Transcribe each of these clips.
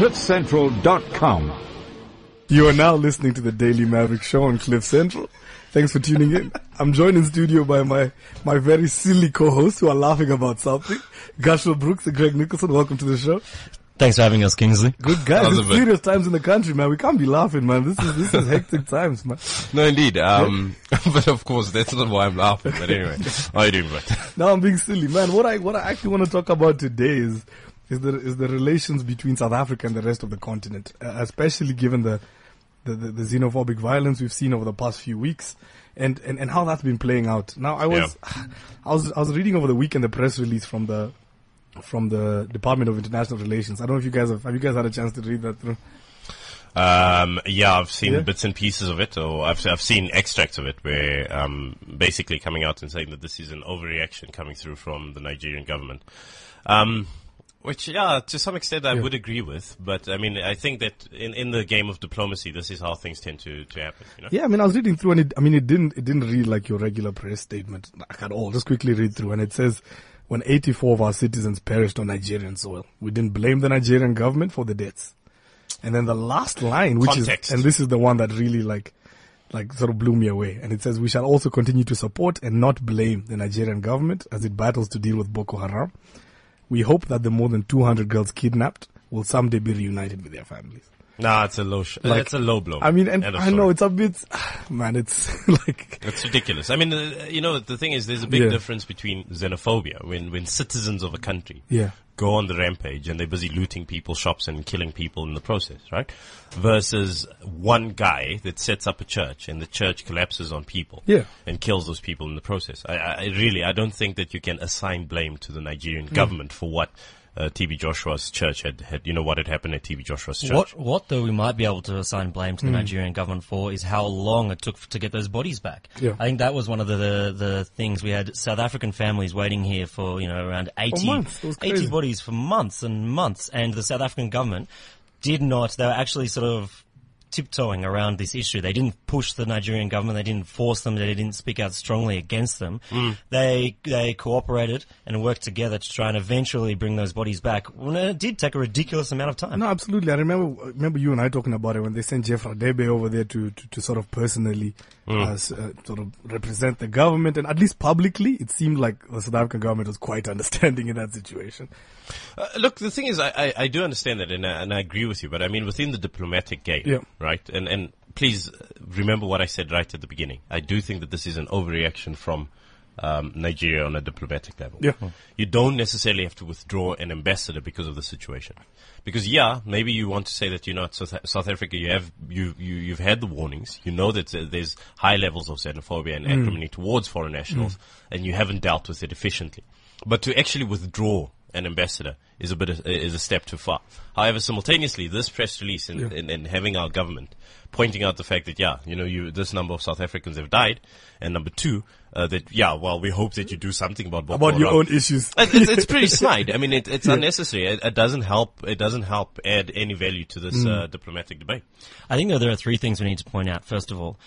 cliffcentral.com. You are now listening to the Daily Maverick Show on Cliff Central. Thanks for tuning in. I'm joined in studio by my, my very silly co-hosts who are laughing about something. Gushwell Brooks and Greg Nicolson, welcome to the show. Thanks for having us, Kingsley. Good guys. How's It's serious times in the country, man. We can't be laughing, man. This is, this is hectic times, man. No, indeed. Um, but of course, that's not why I'm laughing. But anyway, how you doing, bud? Now I'm being silly, man. What I, what I actually want to talk about today is, is the, is the relations between South Africa and the rest of the continent, uh, especially given the, the, the, the xenophobic violence we've seen over the past few weeks and, and, and how that's been playing out. Now I was, I was, I was reading over the weekend the press release from the, from the Department of International Relations. I don't know if you guys have, have you guys had a chance to read that through? Um, yeah, I've seen Yeah. bits and pieces of it, or I've I've seen extracts of it, where um, basically coming out and saying that this is an overreaction coming through from the Nigerian government. Um, which, yeah, to some extent I Yeah. would agree with, but I mean, I think that in, in the game of diplomacy, this is how things tend to, to happen. You know? Yeah, I mean, I was reading through and it, I mean, it didn't, it didn't read like your regular press statement like, at all. Just quickly read through and it says, when 84 of our citizens perished on Nigerian soil, we didn't blame the Nigerian government for the deaths. And then the last line, which Context. is, and this is the one that really like, like sort of blew me away. And it says, we shall also continue to support and not blame the Nigerian government as it battles to deal with Boko Haram. We hope that the more than 200 girls kidnapped will someday be reunited with their families. Nah, it's a low, sh- Like, it's a low blow. I mean, and I know it's a bit, man, it's like, It's ridiculous. I mean, uh, you know, the thing is, there's a big Yeah. difference between xenophobia when when citizens of a country Yeah. go on the rampage and they're busy looting people's shops and killing people in the process, right? Versus one guy that sets up a church and the church collapses on people Yeah. and kills those people in the process. I, I really, I don't think that you can assign blame to the Nigerian Hmm. government for what uh, TB Joshua's church had, had, you know, what had happened at TB Joshua's church. What, what though we might be able to assign blame to the Nigerian government for is how long it took f- to get those bodies back. Yeah. I think that was one of the, the, the things we had South African families waiting here for, you know, around 80, months. 80 bodies for months and months. And the South African government did not, they were actually sort of tiptoeing around this issue. They didn't push the Nigerian government. They didn't force them. They didn't speak out strongly against them. Mm. They they cooperated and worked together to try and eventually bring those bodies back. Well, it did take a ridiculous amount of time. No, absolutely. I remember remember you and I talking about it when they sent Jeff Radebe over there to, to, to sort of personally uh, uh, sort of represent the government, and at least publicly, it seemed like the South African government was quite understanding in that situation. Uh, look, the thing is, I, I, I do understand that, and I, and I agree with you. But I mean, within the diplomatic game, Yeah. Right? And and please remember what I said right at the beginning. I do think that this is an overreaction from um, Nigeria on a diplomatic level. Yeah. You don't necessarily have to withdraw an ambassador because of the situation. Because yeah, maybe you want to say that you're not South, South Africa. You have you, you you've had the warnings. You know that uh, there's high levels of xenophobia and acrimony towards foreign nationals, and you haven't dealt with it efficiently. But to actually withdraw an ambassador is a bit of, is a step too far. However, simultaneously, this press release and, and, and having our government pointing out the fact that yeah, you know, you this number of South Africans have died, and number two, uh, that yeah, well, we hope that you do something about Boko About your own issues. It- it's, it's pretty snide. I mean, it, it's unnecessary. It, it doesn't help. It doesn't help add any value to this uh, diplomatic debate. I think that there are three things we need to point out. First of all,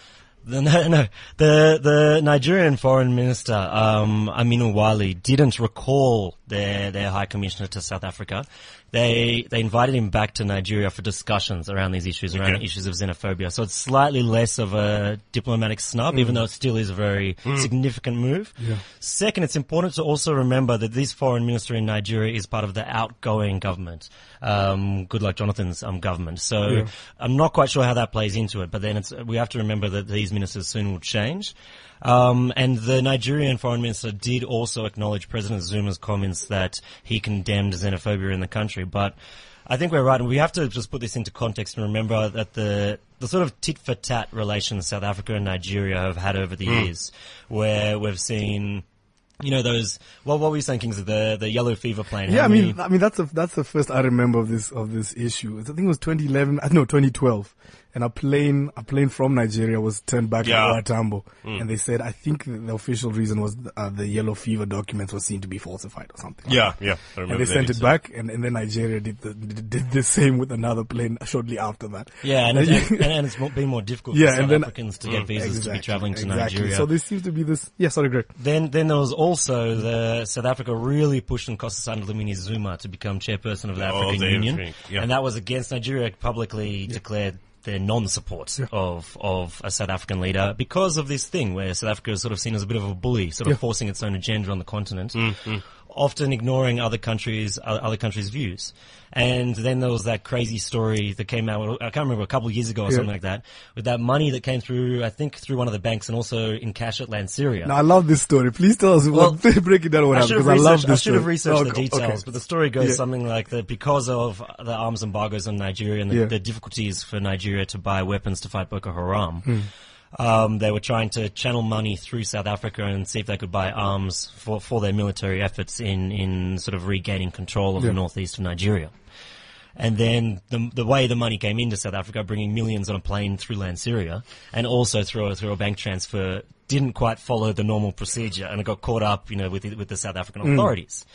the, no, no, the the Nigerian Foreign Minister um, Aminu Wali didn't recall their their High Commissioner to South Africa. They they invited him back to Nigeria for discussions around these issues, around Okay. issues of xenophobia. So it's slightly less of a diplomatic snub, even though it still is a very significant move. Second, it's important to also remember that this foreign minister in Nigeria is part of the outgoing government. Um, Goodluck, Jonathan's um, government. So I'm not quite sure how that plays into it, but then it's, we have to remember that these ministers soon will change. Um, and the Nigerian foreign minister did also acknowledge President Zuma's comments that he condemned xenophobia in the country. But I think we're right, and we have to just put this into context and remember that the the sort of tit for tat relations South Africa and Nigeria have had over the years, where we've seen. You know those. Well, what were you saying, Kings? Of the the yellow fever plane. Yeah, I mean, I mean that's the that's the first I remember of this of this issue. I think it was 2011. uh, No, 2012, and a plane a plane from Nigeria was turned back Yeah. at Tambo, and they said I think the, the official reason was uh, the yellow fever documents were seen to be falsified or something. like Yeah, yeah. I and they sent it incident. back, and, and then Nigeria did the did, did the same with another plane shortly after that. Yeah, and, And and, you- and, and it's mo- been more difficult Yeah, for South and then- Africans to get visas to be traveling to exactly. Nigeria. So there seems to be this. Yeah, sorry, Greg. Then, then there was also the South Africa really pushed Nkosazana Dlamini Zuma to become chairperson of the Oh, African Union, yeah. and that was against Nigeria publicly declared their non-support of of a South African leader because of this thing where South Africa is sort of seen as a bit of a bully, sort of Yeah. forcing its own agenda on the continent. Mm, Often ignoring other countries, other countries' views, and then there was that crazy story that came out. I can't remember a couple of years ago or Yeah. something like that, with that money that came through. I think through one of the banks and also in cash at Lanseria. Now I love this story. Please tell us. Well, what, break it down what happened because I love this. I should have researched Oh, the details, okay. but the story goes Yeah. something like that because of the arms embargoes on Nigeria and the, Yeah. the difficulties for Nigeria to buy weapons to fight Boko Haram. Hmm. Um, they were trying to channel money through South Africa and see if they could buy arms for, for their military efforts in, in sort of regaining control of Yeah. the northeast of Nigeria. And then the, the way the money came into South Africa, bringing millions on a plane through Lanseria and also through a, through a bank transfer, didn't quite follow the normal procedure, and it got caught up, you know, with the, with the South African authorities.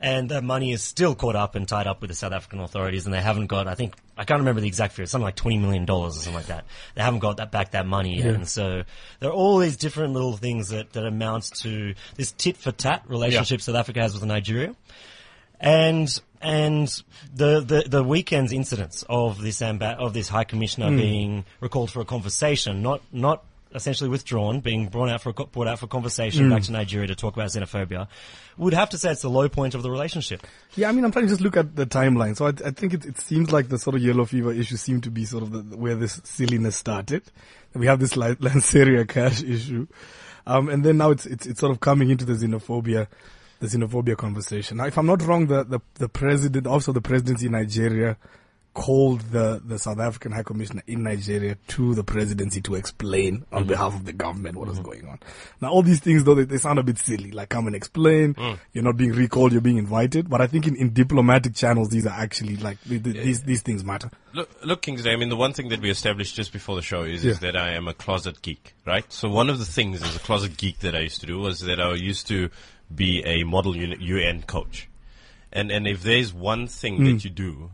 And that money is still caught up and tied up with the South African authorities, and they haven't got, I think, I can't remember the exact figure, something like twenty million dollars or something like that. They haven't got that back that money Yeah. and so there are all these different little things that that amount to this tit for tat relationship South Africa has with Nigeria and and the, the the weekend's incidents of this amba- of this high commissioner hmm. being recalled for a conversation, not not essentially withdrawn, being brought out for a, brought out for conversation back to Nigeria to talk about xenophobia, would have to say it's the low point of the relationship. Yeah, I mean, I'm trying to just look at the timeline. So I, I think it, it seems like the sort of yellow fever issue seemed to be sort of the, where this silliness started. We have this Lan- Lanseria cash issue, um, and then now it's, it's it's sort of coming into the xenophobia, the xenophobia conversation. Now, if I'm not wrong, the the, the president, also the presidency in Nigeria, called the the South African High Commissioner in Nigeria to the presidency to explain on mm. behalf of the government what what is mm-hmm. going on. Now, all these things though they, they sound a bit silly, like come and explain. Mm. You're not being recalled, you're being invited. But I think in, in diplomatic channels, these are actually like th- th- these these things matter. Look, look, Kingsley, I mean, the one thing that we established just before the show is, is that I am a closet geek, right? So one of the things as a closet geek that I used to do was that I used to be a model UN coach. And, and if there's one thing that you do,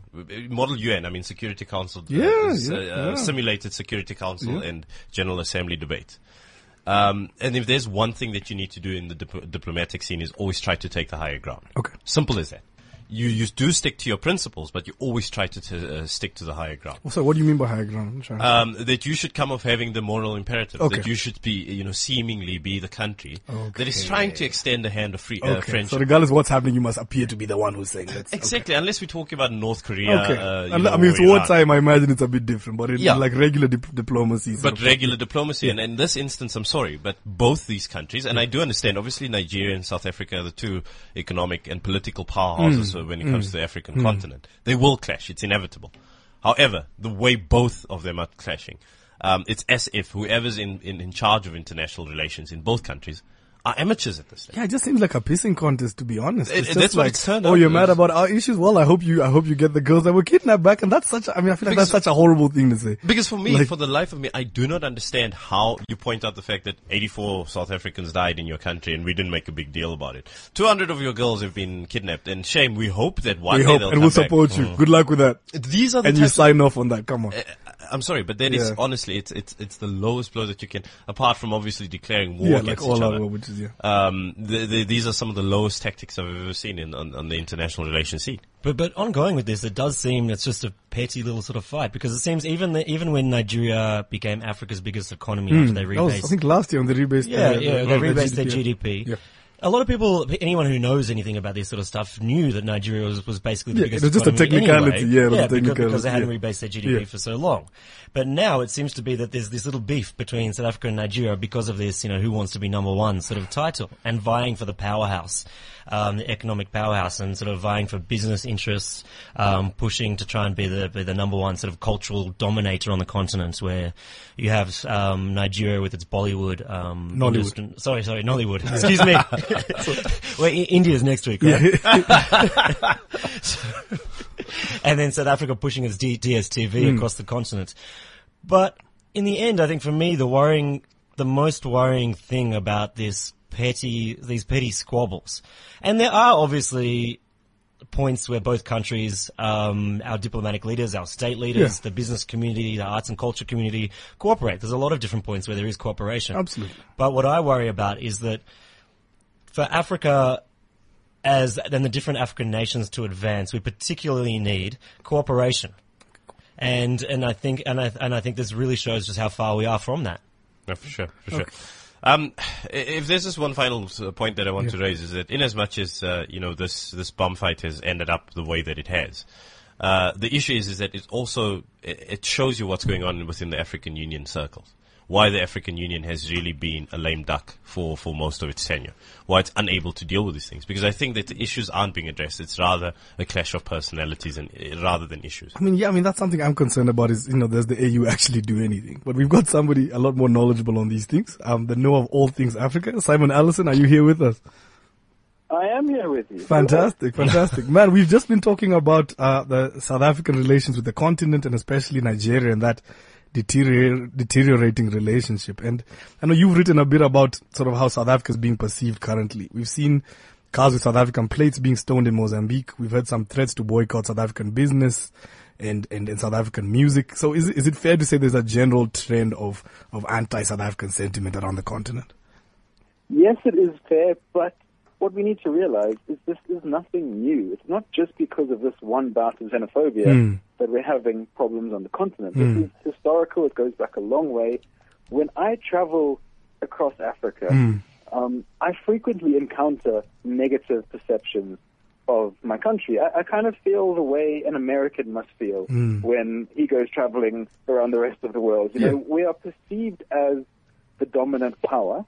model UN, I mean Security Council, uh, Hmm. Yeah, s- yeah, uh, yeah. simulated Security Council and General Assembly debate. Um, and if there's one thing that you need to do in the dip- diplomatic scene is always try to take the higher ground. Okay. Simple as that. You, you do stick to your principles, but you always try to, to uh, stick to the higher ground. So, what do you mean by higher ground? I'm trying to- Um, that you should come off having the moral imperative. Okay. That you should be, you know, seemingly be the country that is trying to extend a hand of free, uh, okay. friendship. So, regardless of what's happening, you must appear to be the one who's saying that. Exactly, unless we're talking about North Korea. Okay. Uh, know, I mean, it's wartime. I imagine it's a bit different, but in, Yeah. like regular dip- diplomacy. But regular diplomacy, and in this instance, I'm sorry, but both these countries, and I do understand, obviously Nigeria and South Africa are the two economic and political powerhouses Mm. Uh, when it comes to the African continent. They will clash, it's inevitable. However, the way both of them are clashing, um, it's as if whoever's in, in, in charge of international relations in both countries are amateurs at this stage. Yeah, it just seems like a pissing contest, to be honest. It- It's it- just that's what like, oh, you're mad about our issues? Well, I hope you, I hope you get the girls that were kidnapped back. And that's such, I mean, I feel like Because- that's such a horrible thing to say. Because for me, Like- for the life of me, I do not understand how you point out the fact that 84 South Africans died in your country and we didn't make a big deal about it. 200 of your girls have been kidnapped and shame. We hope that one We day hope, and we'll back. support you. Mm. Good luck with that. These are the And you sign off on that. Come on. of, I'm sorry, but that is Yeah. honestly, it's, it's, it's the lowest blow that you can, apart from obviously declaring war Yeah, against like all each our other. which is, yeah. Um, the, the, these are some of the lowest tactics I've ever seen in, on, on the international relations scene. But but ongoing with this, it does seem it's just a petty little sort of fight because it seems even the, even when Nigeria became Africa's biggest economy after they That was, I rebased, think last year on the rebase. yeah, yeah, the- they the rebased their GDP. Yeah. A lot of people, anyone who knows anything about this sort of stuff, knew that Nigeria was, was basically the Yeah, biggest it was just a technicality, anyway. yeah, a because, because they hadn't yeah. rebased their GDP Yeah. for so long. But now it seems to be that there's this little beef between South Africa and Nigeria because of this, you know, who wants to be number one sort of title and vying for the powerhouse, um, the economic powerhouse and sort of vying for business interests, um, pushing to try and be the, be the number one sort of cultural dominator on the continent where you have, um, Nigeria with its Bollywood, um, Nollywood. sorry, sorry, Nollywood. Excuse me. well, I- India's next week, right? and then South Africa pushing its D- DSTV Hmm. across the continent. But in the end, I think for me, the worrying, the most worrying thing about this petty, these petty squabbles, and there are obviously points where both countries, um, our diplomatic leaders, our state leaders, Yeah. the business community, the arts and culture community cooperate. There's a lot of different points where there is cooperation. Absolutely. But what I worry about is that for Africa, as then the different African nations to advance, we particularly need cooperation. And and I think and I and I think this really shows just how far we are from that. No, for sure, for sure. Um, if there's just one final uh, point that I want to raise is that in as much as, uh, you know, this, this bomb fight has ended up the way that it has, uh, the issue is, is that it also, it shows you what's going on within the African Union circles. Why the African Union has really been a lame duck for, for most of its tenure. Why it's unable to deal with these things. Because I think that the issues aren't being addressed. It's rather a clash of personalities and, uh, rather than issues. I mean, yeah, I mean, that's something I'm concerned about is, you know, does the AU actually do anything? But we've got somebody a lot more knowledgeable on these things, um, that know of all things Africa. Simon Allison, are you here with us? I am here with you. Fantastic, fantastic. Man, we've just been talking about, uh, the South African relations with the continent and especially Nigeria and that deterior- deteriorating relationship. And I know you've written a bit about sort of how South Africa is being perceived currently. We've seen cars with South African plates being stoned in Mozambique. We've heard some threats to boycott South African business and, and, and South African music. So is, is it fair to say there's a general trend of, of anti-South African sentiment around the continent? Yes, it is fair, but what we need to realize is this is nothing new. It's not just because of this one bout of xenophobia Mm. that we're having problems on the continent. This is historical. It goes back a long way. When I travel across Africa, um, I frequently encounter negative perceptions of my country. I, I kind of feel the way an American must feel when he goes traveling around the rest of the world. You know, we are perceived as the dominant power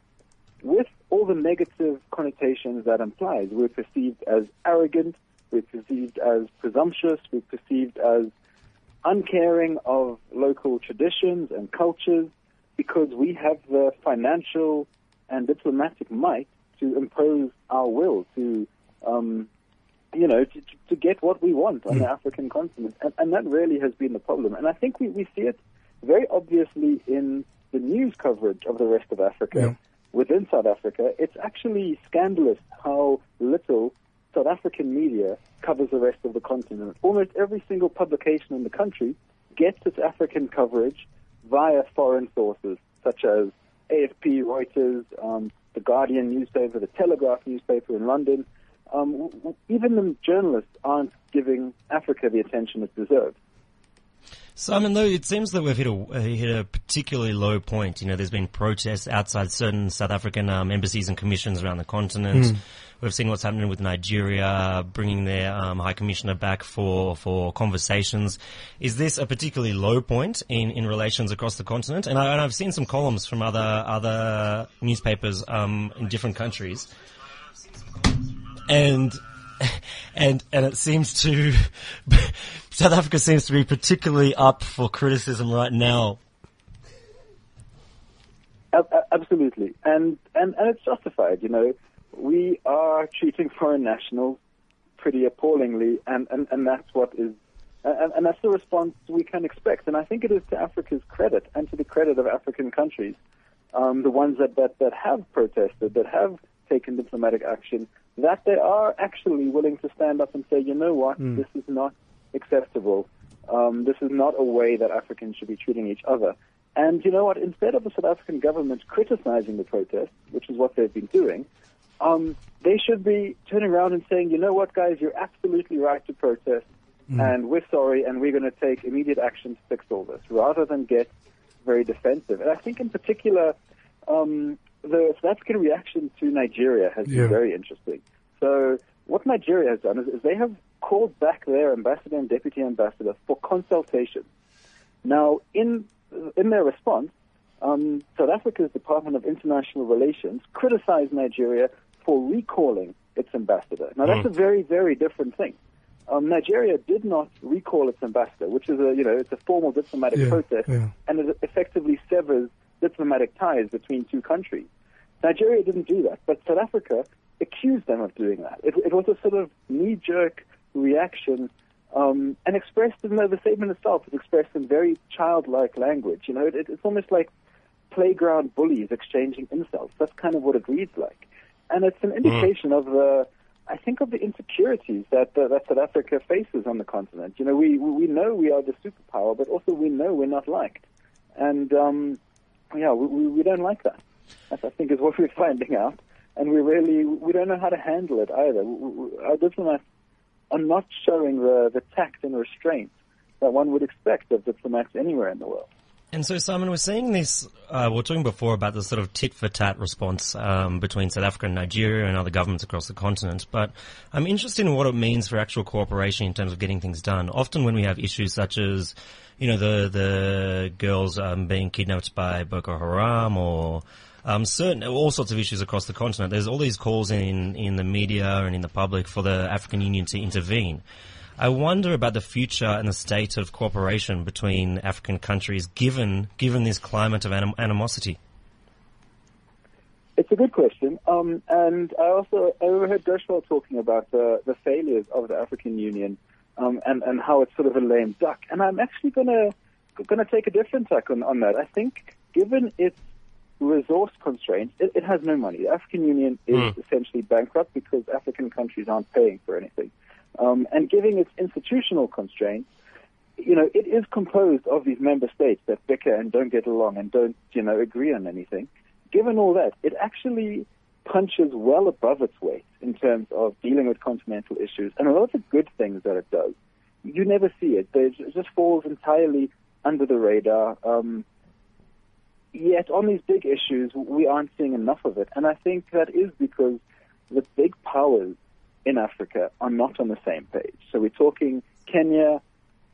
with all the negative connotations that implies. We're perceived as arrogant, we're perceived as presumptuous, we're perceived as uncaring of local traditions and cultures because we have the financial and diplomatic might to impose our will, to, um, you know, to, to get what we want on the African continent. And, and that really has been the problem. And I think we, we see it very obviously in the news coverage of the rest of Africa Yeah. Within South Africa, it's actually scandalous how little South African media covers the rest of the continent. Almost every single publication in the country gets its African coverage via foreign sources, such as AFP, Reuters, um, the Guardian newspaper, the Telegraph newspaper in London. Um, even the journalists aren't giving Africa the attention it deserves. Simon, though, it seems that we've hit a, uh, hit a particularly low point. You know, there's been protests outside certain South African um, embassies and commissions around the continent. We've seen what's happening with Nigeria, bringing their um, High Commissioner back for, for conversations. Is this a particularly low point in, in relations across the continent? And, I, and I've seen some columns from other other newspapers um, in different countries, and and and it seems to South Africa seems to be particularly up for criticism right now. Ab- ab- Absolutely, and, and and it's justified. You know, we are treating foreign nationals pretty appallingly, and, and, and that's what is, and, and that's the response we can expect. And I think it is to Africa's credit and to the credit of African countries, um, the ones that, that that have protested, that have taken diplomatic action, that they are actually willing to stand up and say, you know what, this is not acceptable. Um, this is not a way that Africans should be treating each other. And you know what? Instead of the South African government criticizing the protests, which is what they've been doing, um, they should be turning around and saying, you know what, guys, you're absolutely right to protest, and we're sorry, and we're going to take immediate action to fix all this, rather than get very defensive. And I think, in particular, um, the South African reaction to Nigeria has Yeah. been very interesting. So, what Nigeria has done is, is they have called back their ambassador and deputy ambassador for consultation. Now, in in their response, um, South Africa's Department of International Relations criticized Nigeria for recalling its ambassador. Now, that's a very, very different thing. Um, Nigeria did not recall its ambassador, which is a you know it's a formal diplomatic Yeah, protest, yeah. and it effectively severs diplomatic ties between two countries. Nigeria didn't do that, but South Africa accused them of doing that. It, it was a sort of knee-jerk reaction um, and expressed in the, the statement itself is expressed in very childlike language. You know, it, it's almost like playground bullies exchanging insults. That's kind of what it reads like, and it's an indication of the, I think, of the insecurities that uh, that South Africa faces on the continent. You know, we we know we are the superpower, but also we know we're not liked, and um, yeah, we, we don't like that. I think is what we're finding out, and we really we don't know how to handle it either. Our diplomats are not showing the, the tact and restraint that one would expect of diplomats anywhere in the world. And so, Simon, we're seeing this. Uh, we are talking before about the sort of tit for tat response um, between South Africa and Nigeria and other governments across the continent. But I'm interested in what it means for actual cooperation in terms of getting things done. Often, when we have issues such as, you know, the the girls um, being kidnapped by Boko Haram or um, certain all sorts of issues across the continent. There's all these calls in in the media and in the public for the African Union to intervene. I wonder about the future and the state of cooperation between African countries, given given this climate of anim- animosity. It's a good question, um, and I also I overheard Gushwell talking about the the failures of the African Union um, and and how it's sort of a lame duck. And I'm actually gonna gonna take a different tack on, on that. I think given its resource constraints, it, it has no money. The African Union is mm. essentially bankrupt because African countries aren't paying for anything. Um, and giving its institutional constraints, you know, it is composed of these member states that bicker and don't get along and don't, you know, agree on anything. Given all that, it actually punches well above its weight in terms of dealing with continental issues. And a lot of the good things that it does, you never see it. It just falls entirely under the radar. Um, yet on these big issues, we aren't seeing enough of it. And I think that is because the big powers in Africa are not on the same page. So we're talking Kenya,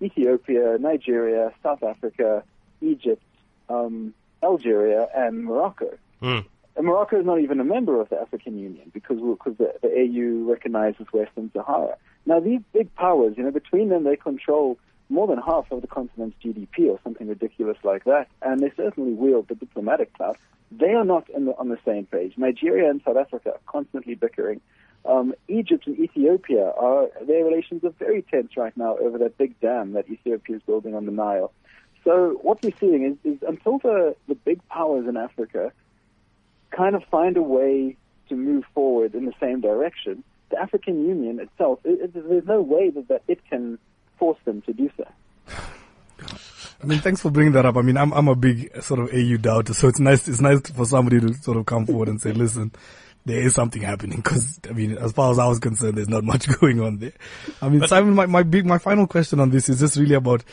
Ethiopia, Nigeria, South Africa, Egypt, um, Algeria, and Morocco. Mm. And Morocco is not even a member of the African Union because because the, the AU recognizes Western Sahara. Now these big powers, you know, between them they control more than half of the continent's GDP or something ridiculous like that, and they certainly wield the diplomatic clout. They are not the, on the same page. Nigeria and South Africa are constantly bickering. Um, Egypt and Ethiopia are their relations are very tense right now over that big dam that Ethiopia is building on the Nile. So what we're seeing is, is until the, the big powers in Africa kind of find a way to move forward in the same direction, the African Union itself, it, it, there's no way that, that it can force them to do so. I mean, thanks for bringing that up. I mean, I'm I'm a big sort of AU doubter, so it's nice it's nice for somebody to sort of come forward and say, listen, there is something happening. Because I mean, as far as I was concerned, there's not much going on there. I mean, but, Simon, my my big my final question on this is just really about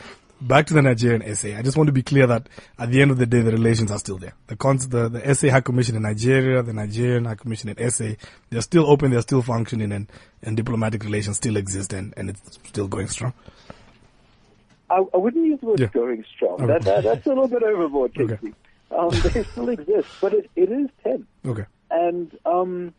back to the Nigerian SA. I just want to be clear that at the end of the day, the relations are still there. The, cons- the, the SA High Commission in Nigeria, the Nigerian High Commission in SA, they're still open, they're still functioning, and, and diplomatic relations still exist, and, and it's still going strong. I, I wouldn't use the word yeah. going strong. That, that, that's a little bit overboard, Casey. Okay. Um, they still exist, but it, it is tense. Okay. And, um,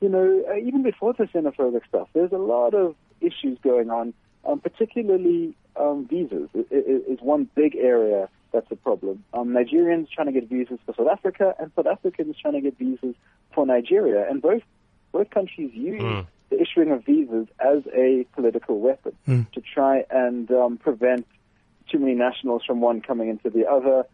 you know, uh, even before the xenophobic stuff, there's a lot of issues going on, um, particularly um, visas is, is one big area that's a problem. Um, Nigerians trying to get visas for South Africa, and South Africans trying to get visas for Nigeria, and both both countries use mm. the issuing of visas as a political weapon mm. to try and um, prevent too many nationals from one coming into the other.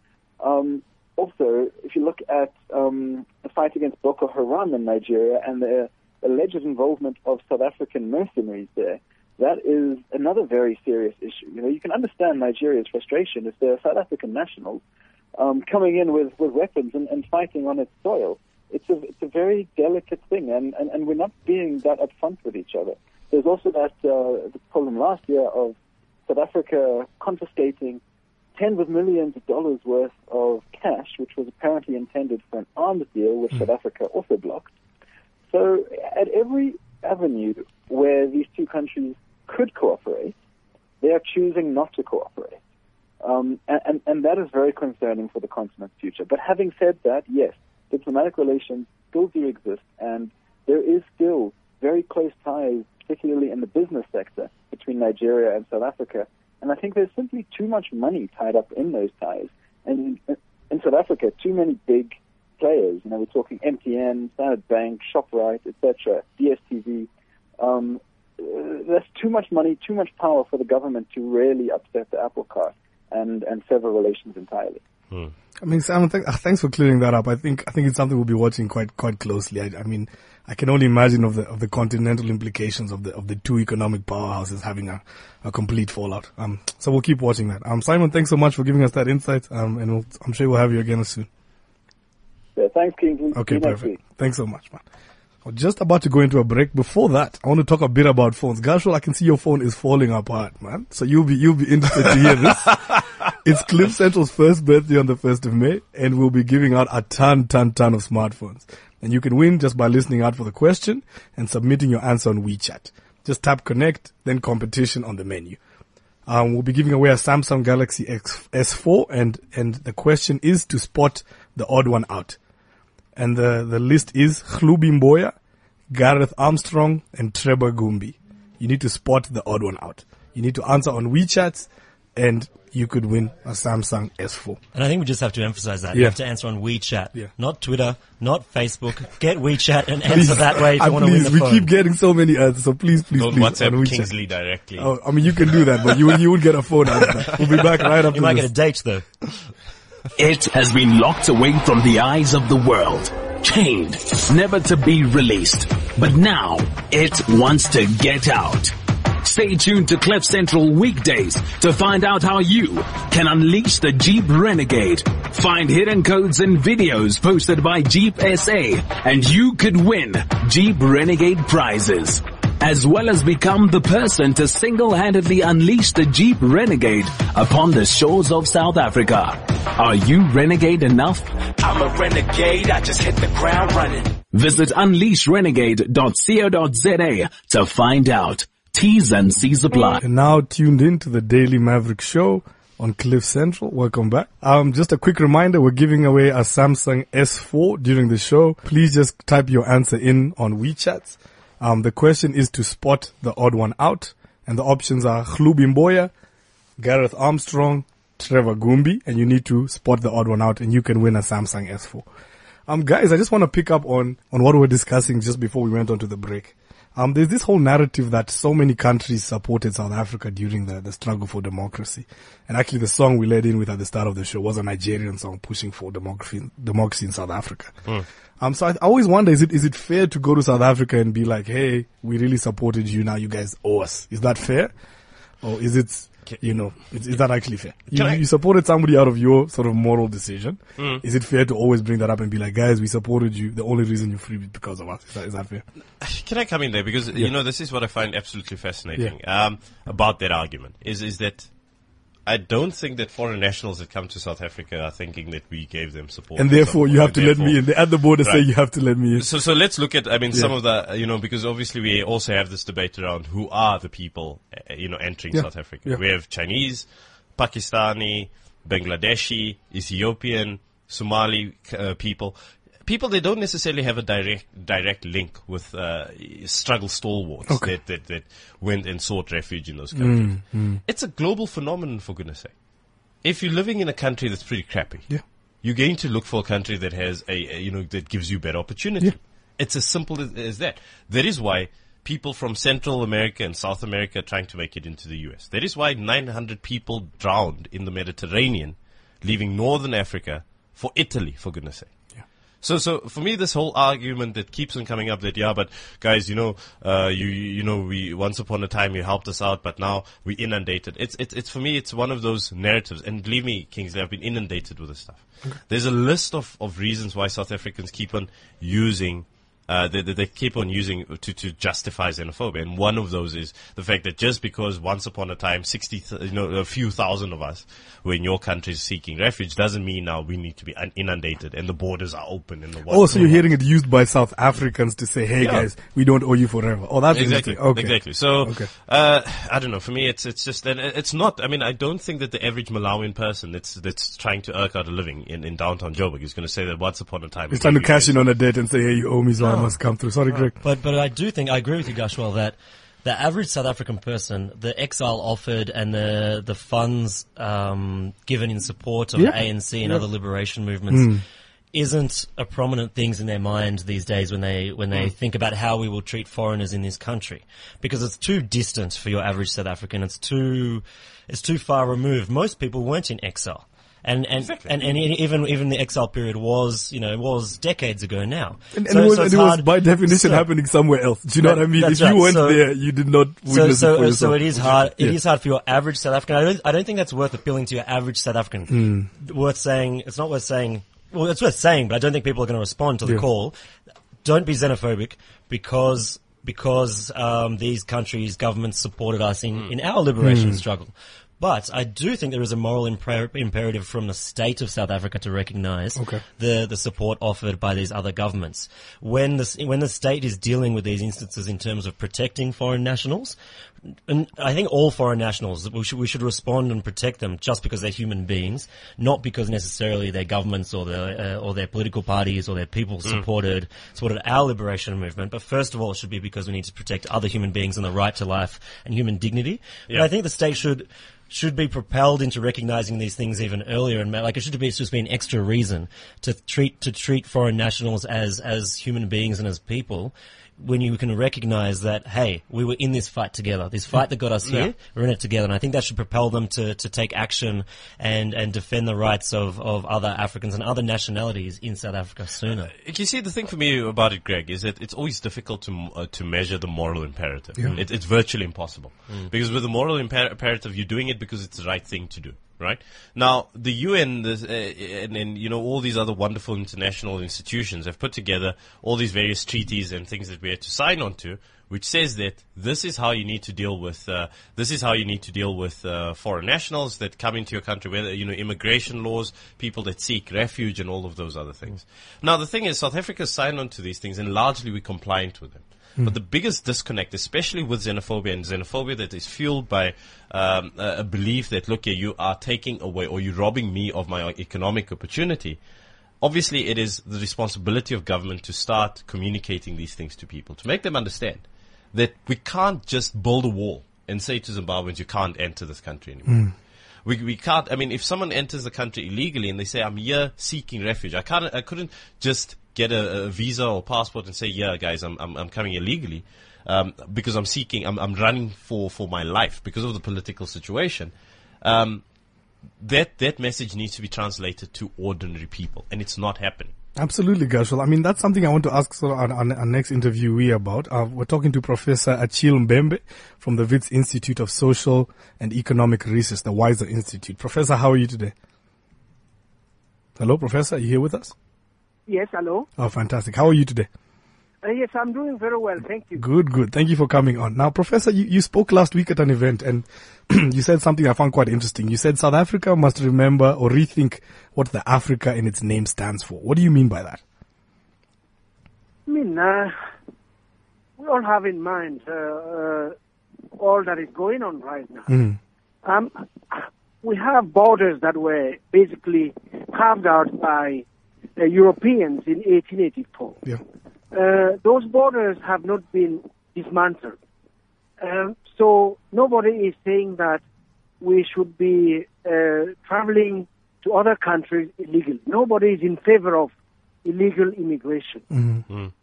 Um, also, if you look at um, the fight against Boko Haram in Nigeria and the alleged involvement of South African mercenaries there, that is another very serious issue. You know, you can understand Nigeria's frustration if there are South African nationals um, coming in with, with weapons and, and fighting on its soil. It's a it's a very delicate thing, and, and, and we're not being that upfront with each other. There's also that uh, the problem last year of South Africa confiscating tens of millions of dollars worth of cash, which was apparently intended for an arms deal, which mm. South Africa also blocked. So at every avenue where these two countries could cooperate, they are choosing not to cooperate. Um, and, and, and that is very concerning for the continent's future. But having said that, yes, diplomatic relations still do exist, and there is still very close ties, particularly in the business sector, between Nigeria and South Africa. And I think there's simply too much money tied up in those ties. And in South Africa, too many big players. You know, we're talking MTN, Standard Bank, Shoprite, etc., DSTV. Um, uh, that's too much money, too much power for the government to really upset the apple cart and, and sever relations entirely. I mean, Simon, th- thanks for clearing that up. I think I think it's something we'll be watching quite quite closely. I, I mean, I can only imagine of the of the continental implications of the of the two economic powerhouses having a, a complete fallout. Um, so we'll keep watching that. Um, Simon, thanks so much for giving us that insight. Um, and we'll, I'm sure we'll have you again soon. Yeah, thanks, Kingsley. Okay, you perfect. Thanks so much, man. We're just about to go into a break. Before that, I want to talk a bit about phones. Gushwell, I can see your phone is falling apart, man. So you'll be you'll be interested to hear this. it's Cliff Central's first birthday on the first of May, and we'll be giving out a ton, ton, ton of smartphones. And you can win just by listening out for the question and submitting your answer on WeChat. Just tap connect, then competition on the menu. Um, we'll be giving away a Samsung Galaxy X, S4 and, and the question is to spot the odd one out. And the, the list is Khlubi Mboya, Gareth Armstrong, and Trevor Gumbi. You need to spot the odd one out. You need to answer on WeChat and you could win a Samsung S4. And I think we just have to emphasize that. Yeah. You have to answer on WeChat, Yeah. not Twitter, not Facebook. Get WeChat and answer that way if you want to win please, the we phone. keep getting so many answers, so please, please, Don't please, on WhatsApp WeChat. Kingsley directly. Oh, I mean, you can do that, but you, you would get a phone out of that. We'll be back right after you might this. get a date though. It has been locked away from the eyes of the world, chained, never to be released. But now, it wants to get out. Stay tuned to Cliff Central weekdays to find out how you can unleash the Jeep Renegade. Find hidden codes and videos posted by Jeep SA and you could win Jeep Renegade prizes. As well as become the person to single-handedly unleash the Jeep Renegade upon the shores of South Africa. Are you renegade enough? I'm a renegade, I just hit the ground running. Visit unleashrenegade.co.za to find out. T's and C's apply. And now tuned in to the Daily Maverick Show on Cliff Central. Welcome back. Um, just a quick reminder, we're giving away a Samsung S4 during the show. Please just type your answer in on WeChat. Um, the question is to spot the odd one out, and the options are Khlubi Mboya, Gareth Armstrong, Trevor Gumbi, and you need to spot the odd one out, and you can win a Samsung S4. Um, guys, I just want to pick up on, on what we were discussing just before we went on to the break. Um, there's this whole narrative that so many countries supported South Africa during the, the struggle for democracy. And actually the song we led in with at the start of the show was a Nigerian song pushing for democracy, democracy in South Africa. Um, so I, I always wonder, is it, is it fair to go to South Africa and be like, hey, we really supported you, now you guys owe us? Is that fair? Or is it, you know, is, is that actually fair? You, I- you supported somebody out of your sort of moral decision. Is it fair to always bring that up and be like, guys, we supported you. The only reason you're free is because of us. Is that, is that fair? Can I come in there because you know this is what I find absolutely fascinating um, about that argument is is that I don't think that foreign nationals that come to South Africa are thinking that we gave them support, And therefore, you have to let me in. at the border say you have to let me in. So, so let's look at, I mean, some of the, you know, because obviously we also have this debate around who are the people, uh, you know, entering Yeah. South Africa. Yeah. We have Chinese, Pakistani, Bangladeshi, Ethiopian, Somali uh, people. People that don't necessarily have a direct direct link with uh, struggle stalwarts Okay. that, that that went and sought refuge in those countries. Mm, It's a global phenomenon, for goodness sake. If you're living in a country that's pretty crappy, Yeah. you're going to look for a country that has a, a- you know that gives you better opportunity. Yeah. It's as simple as, as that. That is why people from Central America and South America are trying to make it into the US. That is why 900 people drowned in the Mediterranean, leaving Northern Africa for Italy, for goodness sake. So, so for me, this whole argument that keeps on coming up that yeah, but guys, you know, uh, you you know, we once upon a time you helped us out, but now we inundated. It's it's it's for me, it's one of those narratives. And believe me, Kingsley, I've been inundated with this stuff. There's a list of of reasons why South Africans keep on using. Uh, they, they, they keep on using to, to justify xenophobia, and one of those is the fact that just because once upon a time, sixty, you know, a few thousand of us were in your country seeking refuge, doesn't mean now we need to be inundated and the borders are open in the what- Also, you're hearing it used by South Africans to say, hey Yeah. guys, we don't owe you forever. Oh, that's Exactly. interesting. Okay. Exactly. So, Okay. uh, I don't know. For me, it's it's just and it's not. I mean, I don't think that the average Malawian person that's that's trying to irk out a living in, in downtown Joburg is going to say that once upon a time He's trying to cash in on a debt and say, hey, you owe me, so I must come through. Sorry, Greg. But but I do think I agree with you, Gushwell, that the average South African person, the exile offered and the the funds um, given in support of Yeah. ANC and Yeah. other liberation movements. isn't a prominent things in their mind these days when they when they think about how we will treat foreigners in this country, because it's too distant for your average South African. It's too it's too far removed. Most people weren't in exile. And and, Exactly. and and even even the exile period was you know was decades ago now. And, and So- it was, so and it was by definition so- happening somewhere else. Do you know what I mean? If you right. weren't So- there, you did not So, witness it for so, yourself. so it is hard. It Yeah. is hard for your average South African. I don't, I don't think that's worth appealing to your average South African. Hmm. Worth saying. It's not worth saying. Well, it's worth saying, but I don't think people are going to respond to the Yeah. call. Don't be xenophobic because because um, these countries' governments supported us in, in our liberation struggle. But I do think there is a moral imper- imperative from the state of South Africa to recognise Okay. the the support offered by these other governments. When the when the state is dealing with these instances in terms of protecting foreign nationals, and I think all foreign nationals we should we should respond and protect them just because they're human beings, not because necessarily their governments or their uh, or their political parties or their people supported supported our liberation movement. But first of all, it should be because we need to protect other human beings and the right to life and human dignity. But I think the state should should be propelled into recognizing these things even earlier and like it should be just be an extra reason to treat to treat foreign nationals as as human beings and as people when you can recognize that hey we were in this fight together. This fight that got us here we're in it together. And I think that should propel them to to take action and and defend the rights of of other Africans and other nationalities in South Africa sooner. You see, the thing for me about it, Greg, is that it's always difficult to uh, to measure the moral imperative. It, it's virtually impossible. Because with the moral imper- imperative, you're doing it because it's the right thing to do. Right now, the UN this, uh, and, and you know all these other wonderful international institutions have put together all these various treaties and things that we had to sign on to, which says that this is how you need to deal with uh, this is how you need to deal with uh, foreign nationals that come into your country, whether you know immigration laws, people that seek refuge, and all of those other things. Now, the thing is, South Africa signed on to these things, and largely we're compliant with them. But the biggest disconnect, especially with xenophobia and xenophobia that is fueled by um, a, belief that, look, you are taking away or you're robbing me of my economic opportunity. Obviously, it is the responsibility of government to start communicating these things to people, to make them understand that we can't just build a wall and say to Zimbabweans, you can't enter this country anymore. We, we can't, I mean, if someone enters the country illegally and they say, I'm here seeking refuge, I can't, I couldn't just get a, a visa or passport and say, yeah, guys, I'm, I'm, I'm coming illegally, um, because I'm seeking, I'm, I'm running for, for my life because of the political situation. Um, that, that message needs to be translated to ordinary people and it's not happening. Absolutely, Gushwell. I mean, that's something I want to ask sort of our, our, next interviewee about. Uh, we're talking to Professor Achille Mbembe from the Wits Institute of Social and Economic Research, the WISER Institute. Professor, how are you today? Hello, Professor. Are you here with us? Yes, hello. Oh, fantastic. How are you today? Uh, yes, I'm doing very well, thank you. Good, good. Thank you for coming on. Now, Professor, you, you spoke last week at an event and you said something I found quite interesting. You said South Africa must remember or rethink what the Africa in its name stands for. What do you mean by that? I mean, uh, we all have in mind uh, uh, all that is going on right now. Um, we have borders that were basically carved out by uh, Europeans in 1884. Yeah. Uh, those borders have not been dismantled. Um, so nobody is saying that we should be uh, traveling to other countries illegally. Nobody is in favor of illegal immigration.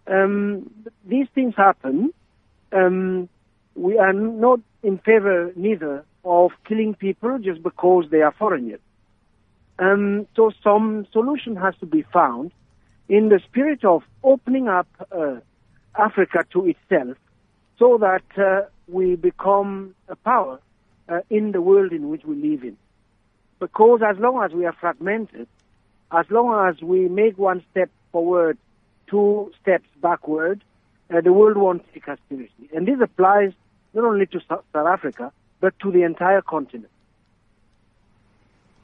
Um, these things happen. Um, we are not in favor neither of killing people just because they are foreigners. Um, so some solution has to be found in the spirit of opening up uh, Africa to itself so that uh, we become a power uh, in the world in which we live in. Because as long as we are fragmented, as long as we make one step forward, two steps backward, uh, the world won't take us seriously. And this applies not only to South South Africa, but to the entire continent.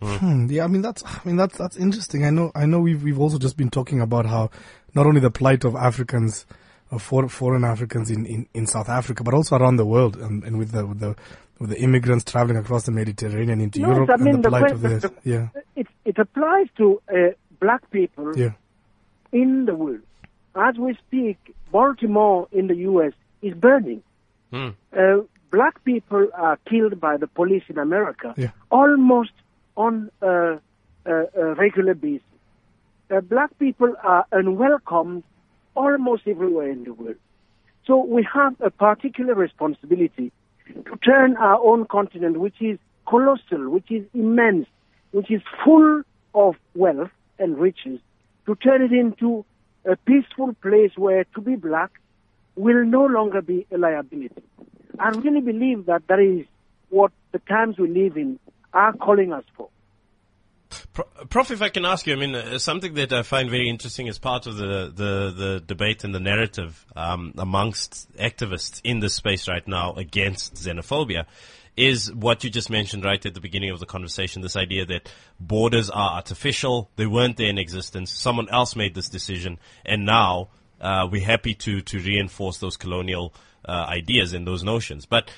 Hmm, yeah, I mean that's I mean that's that's interesting. I know I know we've we've also just been talking about how not only the plight of Africans, of foreign Africans in, in, in South Africa, but also around the world, and, and with the with the with the immigrants traveling across the Mediterranean into Yes, Europe I mean, and the the plight of question- this. the- Yeah, It, it applies to uh, black people yeah, in the world. As we speak, Baltimore in the U.S. is burning. Hmm. Uh, black people are killed by the police in America Yeah. almost on a, a, a regular basis. uh, black people are unwelcomed almost everywhere in the world. So we have a particular responsibility to turn our own continent, which is colossal, which is immense, which is full of wealth and riches, to turn it into a peaceful place where to be black will no longer be a liability. I really believe that that is what the times we live in are calling us for. Pro- Prof, if I can ask you, I mean, uh, something that I find very interesting as part of the, the, the debate and the narrative um, amongst activists in this space right now against xenophobia is what you just mentioned right at the beginning of the conversation, this idea that borders are artificial, they weren't there in existence, someone else made this decision, and now uh, we're happy to, to reinforce those colonial uh, ideas and those notions. But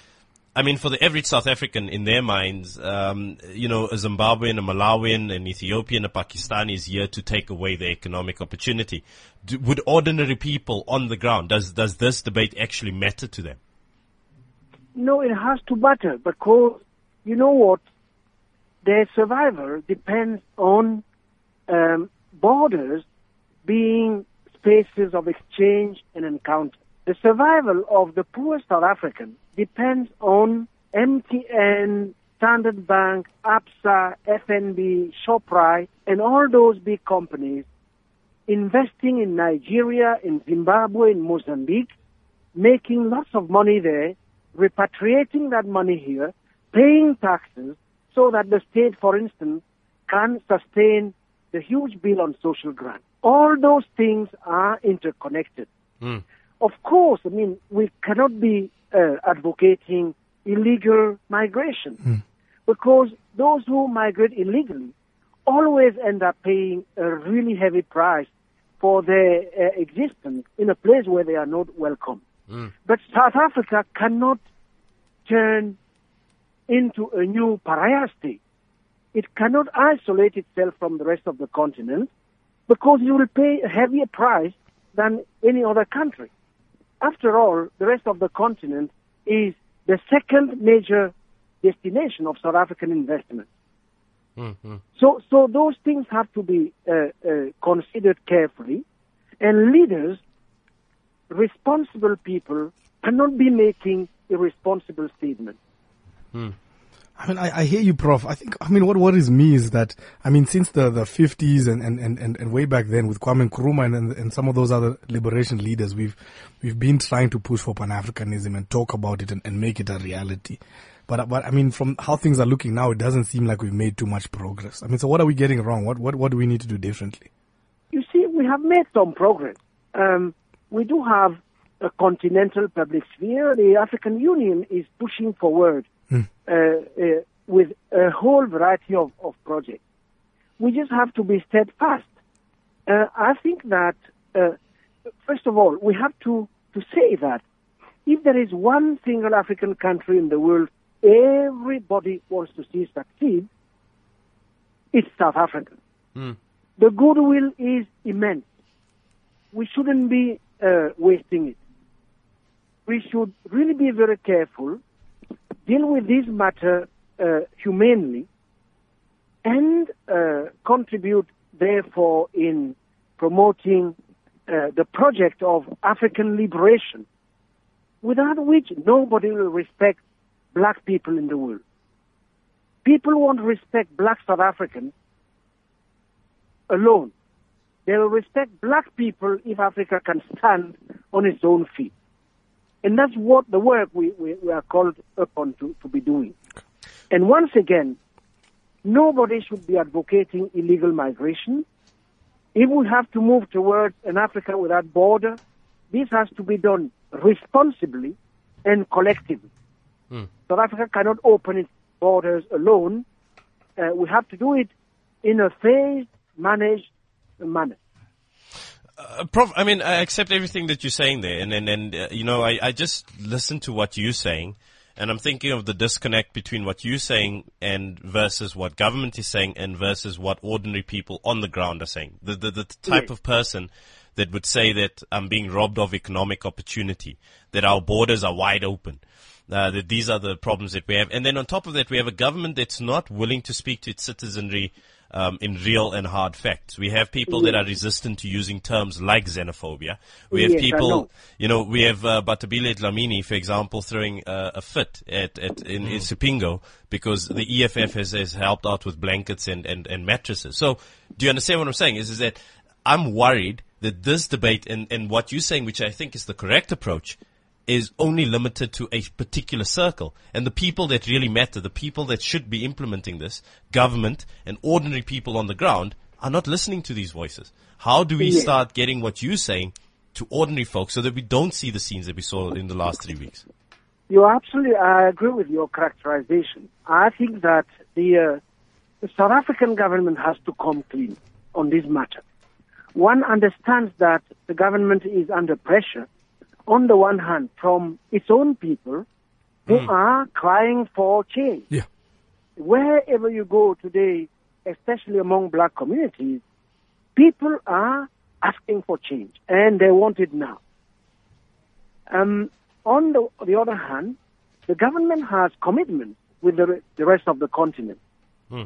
I mean, for the average South African, in their minds, um, you know, a Zimbabwean, a Malawian, an Ethiopian, a Pakistani is here to take away the economic opportunity. Do, would ordinary people on the ground, does, does this debate actually matter to them? No, it has to matter because you know what? Their survival depends on um, borders being spaces of exchange and encounter. The survival of the poor South African depends on MTN, Standard Bank, ABSA, FNB, ShopRite, and all those big companies investing in Nigeria, in Zimbabwe, in Mozambique, making lots of money there, repatriating that money here, paying taxes so that the state, for instance, can sustain the huge bill on social grant. All those things are interconnected. Mm. Of course, I mean, we cannot be uh, advocating illegal migration because those who migrate illegally always end up paying a really heavy price for their uh, existence in a place where they are not welcome. But South Africa cannot turn into a new pariah state. It cannot isolate itself from the rest of the continent because it will pay a heavier price than any other country. After all, the rest of the continent is the second major destination of South African investment. So, so those things have to be uh, uh, considered carefully, and leaders, responsible people, cannot be making irresponsible statements. I mean, I, I hear you, Prof. I think, I mean, what worries me is that, I mean, since the, the 50s and, and, and, and, way back then with Kwame Nkrumah and, and, and some of those other liberation leaders, we've, we've been trying to push for Pan-Africanism and talk about it and, and make it a reality. But, but I mean, from how things are looking now, it doesn't seem like we've made too much progress. I mean, so what are we getting wrong? What, what, what do we need to do differently? You see, we have made some progress. Um, we do have a continental public sphere. The African Union is pushing forward uh, uh, with a whole variety of, of projects. We just have to be steadfast. Uh, I think that, uh, first of all, we have to, to say that if there is one single African country in the world everybody wants to see succeed, it's South Africa. The goodwill is immense. We shouldn't be uh, wasting it. We should really be very careful, deal with this matter uh, humanely, and uh, contribute, therefore, in promoting uh, the project of African liberation, without which nobody will respect black people in the world. People won't respect black South Africans alone. They will respect black people if Africa can stand on its own feet. And that's what the work we, we, we are called upon to, to be doing. And once again, nobody should be advocating illegal migration. If we have to move towards an Africa without border, this has to be done responsibly and collectively. South Africa cannot open its borders alone. Uh, we have to do it in a phased, managed manner. Uh, Prof, I mean, I accept everything that you're saying there, and and, and uh, you know, I, I just listen to what you're saying, and I'm thinking of the disconnect between what you're saying and versus what government is saying, and versus what ordinary people on the ground are saying. The the, the type Yes. of person that would say that I'm being robbed of economic opportunity, that our borders are wide open. Uh, that these are the problems that we have. And then on top of that, we have a government that's not willing to speak to its citizenry um, in real and hard facts. We have people that are resistant to using terms like xenophobia. We have Yes, people, you know, we have uh, Bathabile Dlamini, for example, throwing uh, a fit at, at in, in Sipingo because the EFF has, has helped out with blankets and, and, and mattresses. So, do you understand what I'm saying? Is is that I'm worried that this debate and, and what you're saying, which I think is the correct approach, is only limited to a particular circle. And the people that really matter, the people that should be implementing this, government and ordinary people on the ground, are not listening to these voices. How do we start getting what you're saying to ordinary folks so that we don't see the scenes that we saw in the last three weeks? You absolutely, I agree with your characterization. I think that the, uh, the South African government has to come clean on this matter. One understands that the government is under pressure, on the one hand, from its own people who are crying for change. Yeah. Wherever you go today, especially among black communities, people are asking for change and they want it now. Um, on the, the other hand, the government has commitments with the, the rest of the continent.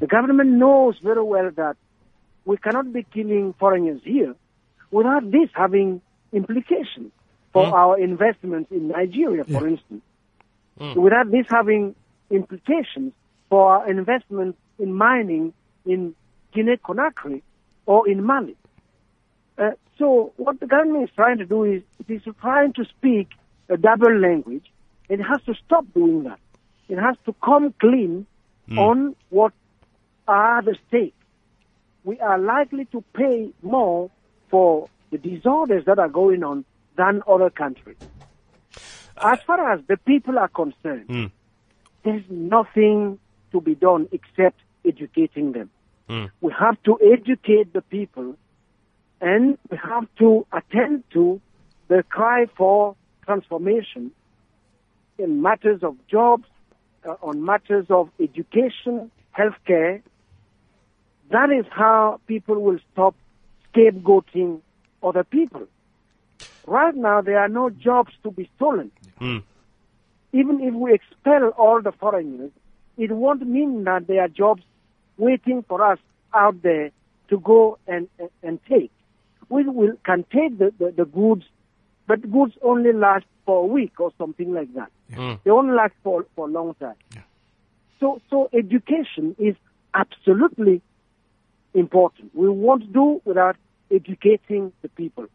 The government knows very well that we cannot be killing foreigners here without this having implications for hmm? our investments in Nigeria, for instance. Hmm. Without this having implications for our investment in mining in Guinea-Conakry or in Mali. Uh, so what the government is trying to do is it is trying to speak a double language. It has to stop doing that. It has to come clean hmm. on what are the stakes. We are likely to pay more for the disorders that are going on than other countries. As far as the people are concerned, there's nothing to be done except educating them. We have to educate the people and we have to attend to the cry for transformation in matters of jobs, uh, on matters of education, healthcare. That is how people will stop scapegoating other people. Right now, there are no jobs to be stolen. Hmm. Even if we expel all the foreigners, it won't mean that there are jobs waiting for us out there to go and, and, and take. We will, can take the, the, the goods, but goods only last for a week or something like that. Hmm. They only last for, for a long time. So, so education is absolutely important. We won't do without educating the people.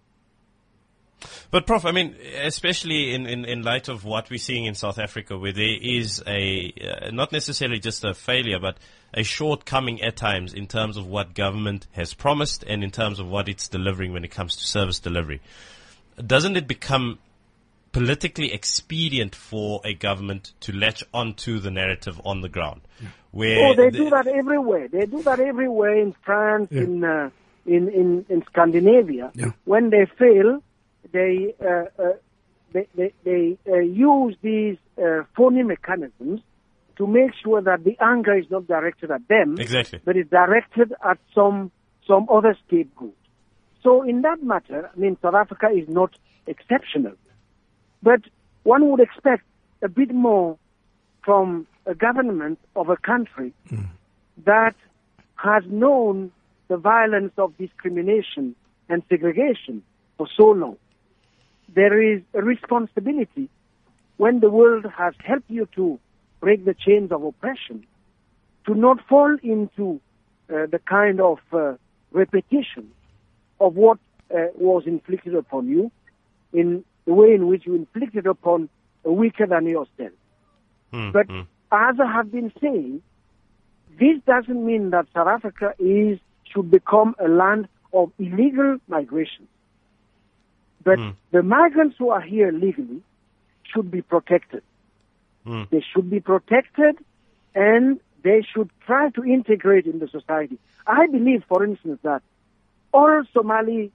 But, Prof, I mean, especially in, in, in light of what we're seeing in South Africa, where there is a, uh, not necessarily just a failure, but a shortcoming at times in terms of what government has promised and in terms of what it's delivering when it comes to service delivery. Doesn't it become politically expedient for a government to latch onto the narrative on the ground? Where Oh, they the- do that everywhere. They do that everywhere in France, Yeah. in, uh, in in in Scandinavia. Yeah. When they fail, they uh, uh, they they, they uh, use these uh, phony mechanisms to make sure that the anger is not directed at them, Exactly. but is directed at some some other scapegoat. So in that matter, I mean, South Africa is not exceptional, but one would expect a bit more from a government of a country that has known the violence of discrimination and segregation for so long. There is a responsibility when the world has helped you to break the chains of oppression to not fall into uh, the kind of uh, repetition of what uh, was inflicted upon you in the way in which you inflicted upon a weaker than yourself. But as I have been saying, this doesn't mean that South Africa is should become a land of illegal migration. But hmm. the migrants who are here legally should be protected. Hmm. They should be protected and they should try to integrate in the society. I believe, for instance, that all Somali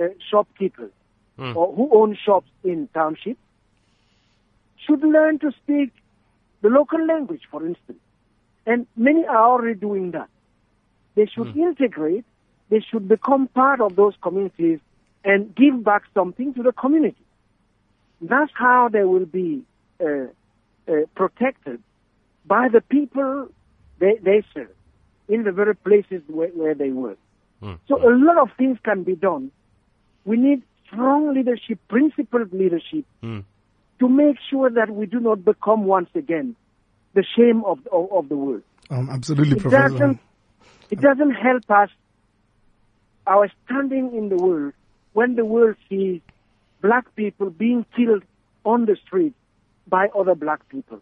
uh, shopkeepers hmm. or who own shops in townships should learn to speak the local language, for instance. And many are already doing that. They should integrate, they should become part of those communities and give back something to the community. That's how they will be uh, uh, protected by the people they, they serve in the very places where, where they work. So a lot of things can be done. We need strong leadership, principled leadership, to make sure that we do not become once again the shame of, of, of the world. Um, absolutely, It Professor. doesn't, it doesn't help us, our standing in the world, when the world sees black people being killed on the street by other black people,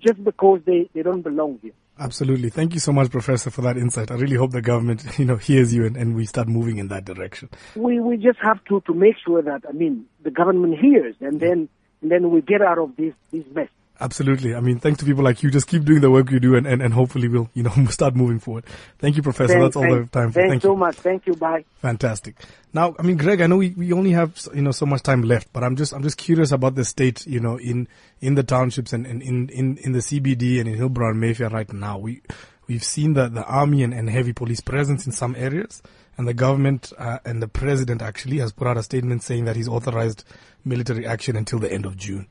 just because they, they don't belong here. Absolutely. Thank you so much, Professor, for that insight. I really hope the government, you know, hears you and, and we start moving in that direction. We, we just have to, to make sure that, I mean, the government hears and then, and then we get out of this, this mess. Absolutely. I mean, thanks to people like you. Just keep doing the work you do and, and, and hopefully we'll, you know, start moving forward. Thank you, Professor. Thank- That's all the time for. Thanks Thank so you. much. Thank you. Bye. Fantastic. Now, I mean, Greg, I know we, we only have, you know, so much time left, but I'm just, I'm just curious about the state, you know, in, in the townships and, and in, in, in the CBD and in Hillbrow and Mayfair right now. We, we've seen the, the army and, and heavy police presence in some areas and the government, uh, and the president actually has put out a statement saying that he's authorized military action until the end of June.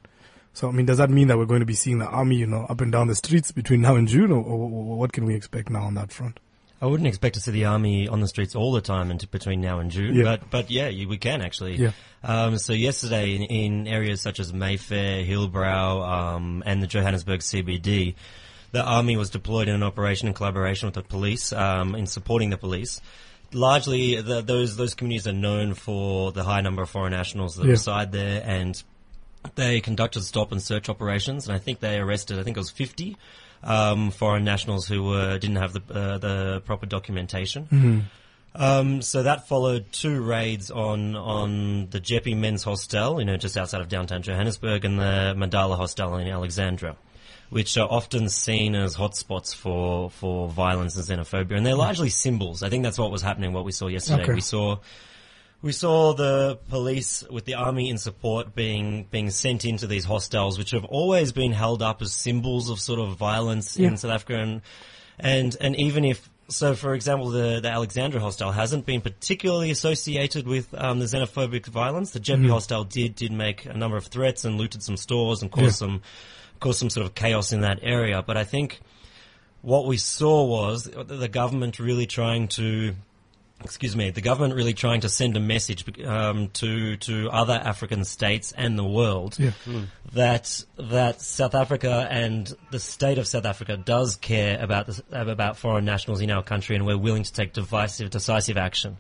So, I mean, does that mean that we're going to be seeing the army, you know, up and down the streets between now and June or, or, or what can we expect now on that front? I wouldn't expect to see the army on the streets all the time into between now and June, Yeah. but but yeah, you, we can actually. Yeah. Um, so yesterday in, in areas such as Mayfair, Hillbrow, um, and the Johannesburg CBD, the army was deployed in an operation in collaboration with the police um, in supporting the police. Largely, the, those those communities are known for the high number of foreign nationals that Yeah. reside there, and they conducted stop and search operations, and I think they arrested, I think it was 50 um, foreign nationals who were, didn't have the, uh, the proper documentation. Um, so that followed two raids on on the Jeppe Men's Hostel, you know, just outside of downtown Johannesburg, and the Madala Hostel in Alexandra, which are often seen as hotspots for for violence and xenophobia, and they're largely symbols. I think that's what was happening. What we saw yesterday, Okay. we saw we saw the police with the army in support being being sent into these hostels, which have always been held up as symbols of sort of violence Yeah. in South Africa, and and and even if so, for example, the the Alexandra hostel hasn't been particularly associated with um, the xenophobic violence. The Jeppe hostel did did make a number of threats and looted some stores and caused Yeah. some caused some sort of chaos in that area. But I think what we saw was the government really trying to excuse me, the government really trying to send a message um, to to other African states and the world Yeah. that that South Africa and the state of South Africa does care about the, about foreign nationals in our country, and we're willing to take divisive, decisive action.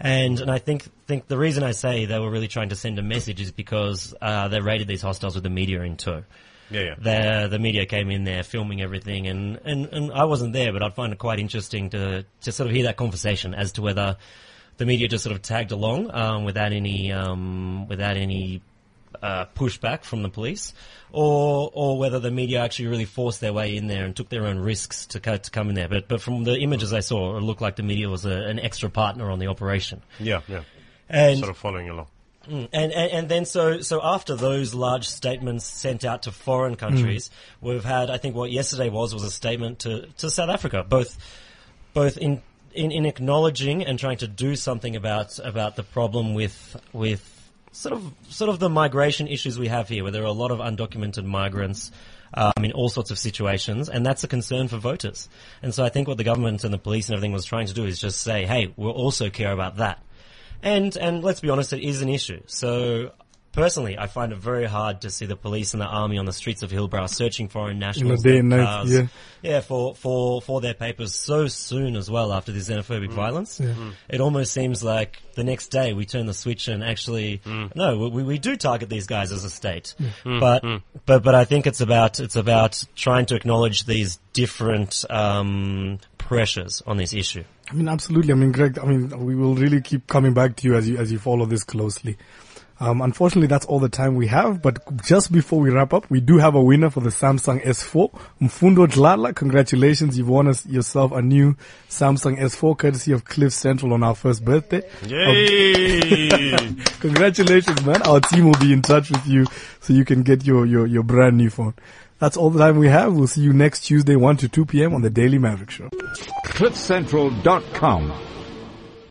And and I think think the reason I say they were really trying to send a message is because uh, they raided these hostels with the media in tow Yeah, yeah. the the media came in there filming everything, and, and, and I wasn't there, but I'd find it quite interesting to to sort of hear that conversation as to whether the media just sort of tagged along um, without any um, without any uh, pushback from the police, or or whether the media actually really forced their way in there and took their own risks to co- to come in there. But but from the images I saw, it looked like the media was a, an extra partner on the operation. Yeah, yeah. And Sort of following along. And, and and then so so after those large statements sent out to foreign countries, we've had I think what yesterday was was a statement to, to South Africa, both both in, in in acknowledging and trying to do something about about the problem with with sort of sort of the migration issues we have here, where there are a lot of undocumented migrants. Um, in all sorts of situations, and that's a concern for voters. And so I think what the government and the police and everything was trying to do is just say, hey, we'll also care about that. And and let's be honest, it is an issue. So personally, I find it very hard to see the police and the army on the streets of Hillbrow searching foreign nationals, day their and night, cars, yeah. yeah, for for for their papers so soon as well after the xenophobic mm. violence. Mm-hmm. It almost seems like the next day we turn the switch and actually mm. no, we we do target these guys as a state, mm-hmm. but but but I think it's about it's about trying to acknowledge these different um, pressures on this issue. I mean, absolutely. I mean, Greg, I mean, we will really keep coming back to you as you, as you follow this closely. Um, unfortunately, that's all the time we have, but just before we wrap up, we do have a winner for the Samsung S4. Mfundo Dlala, congratulations. You've won us yourself a new Samsung S4 courtesy of Cliff Central on our first birthday. Yay! Congratulations, man. Our team will be in touch with you so you can get your, your, your brand new phone. That's all the time we have. We'll see you next Tuesday, 1 to 2 p.m. on the Daily Maverick Show. CliffCentral.com.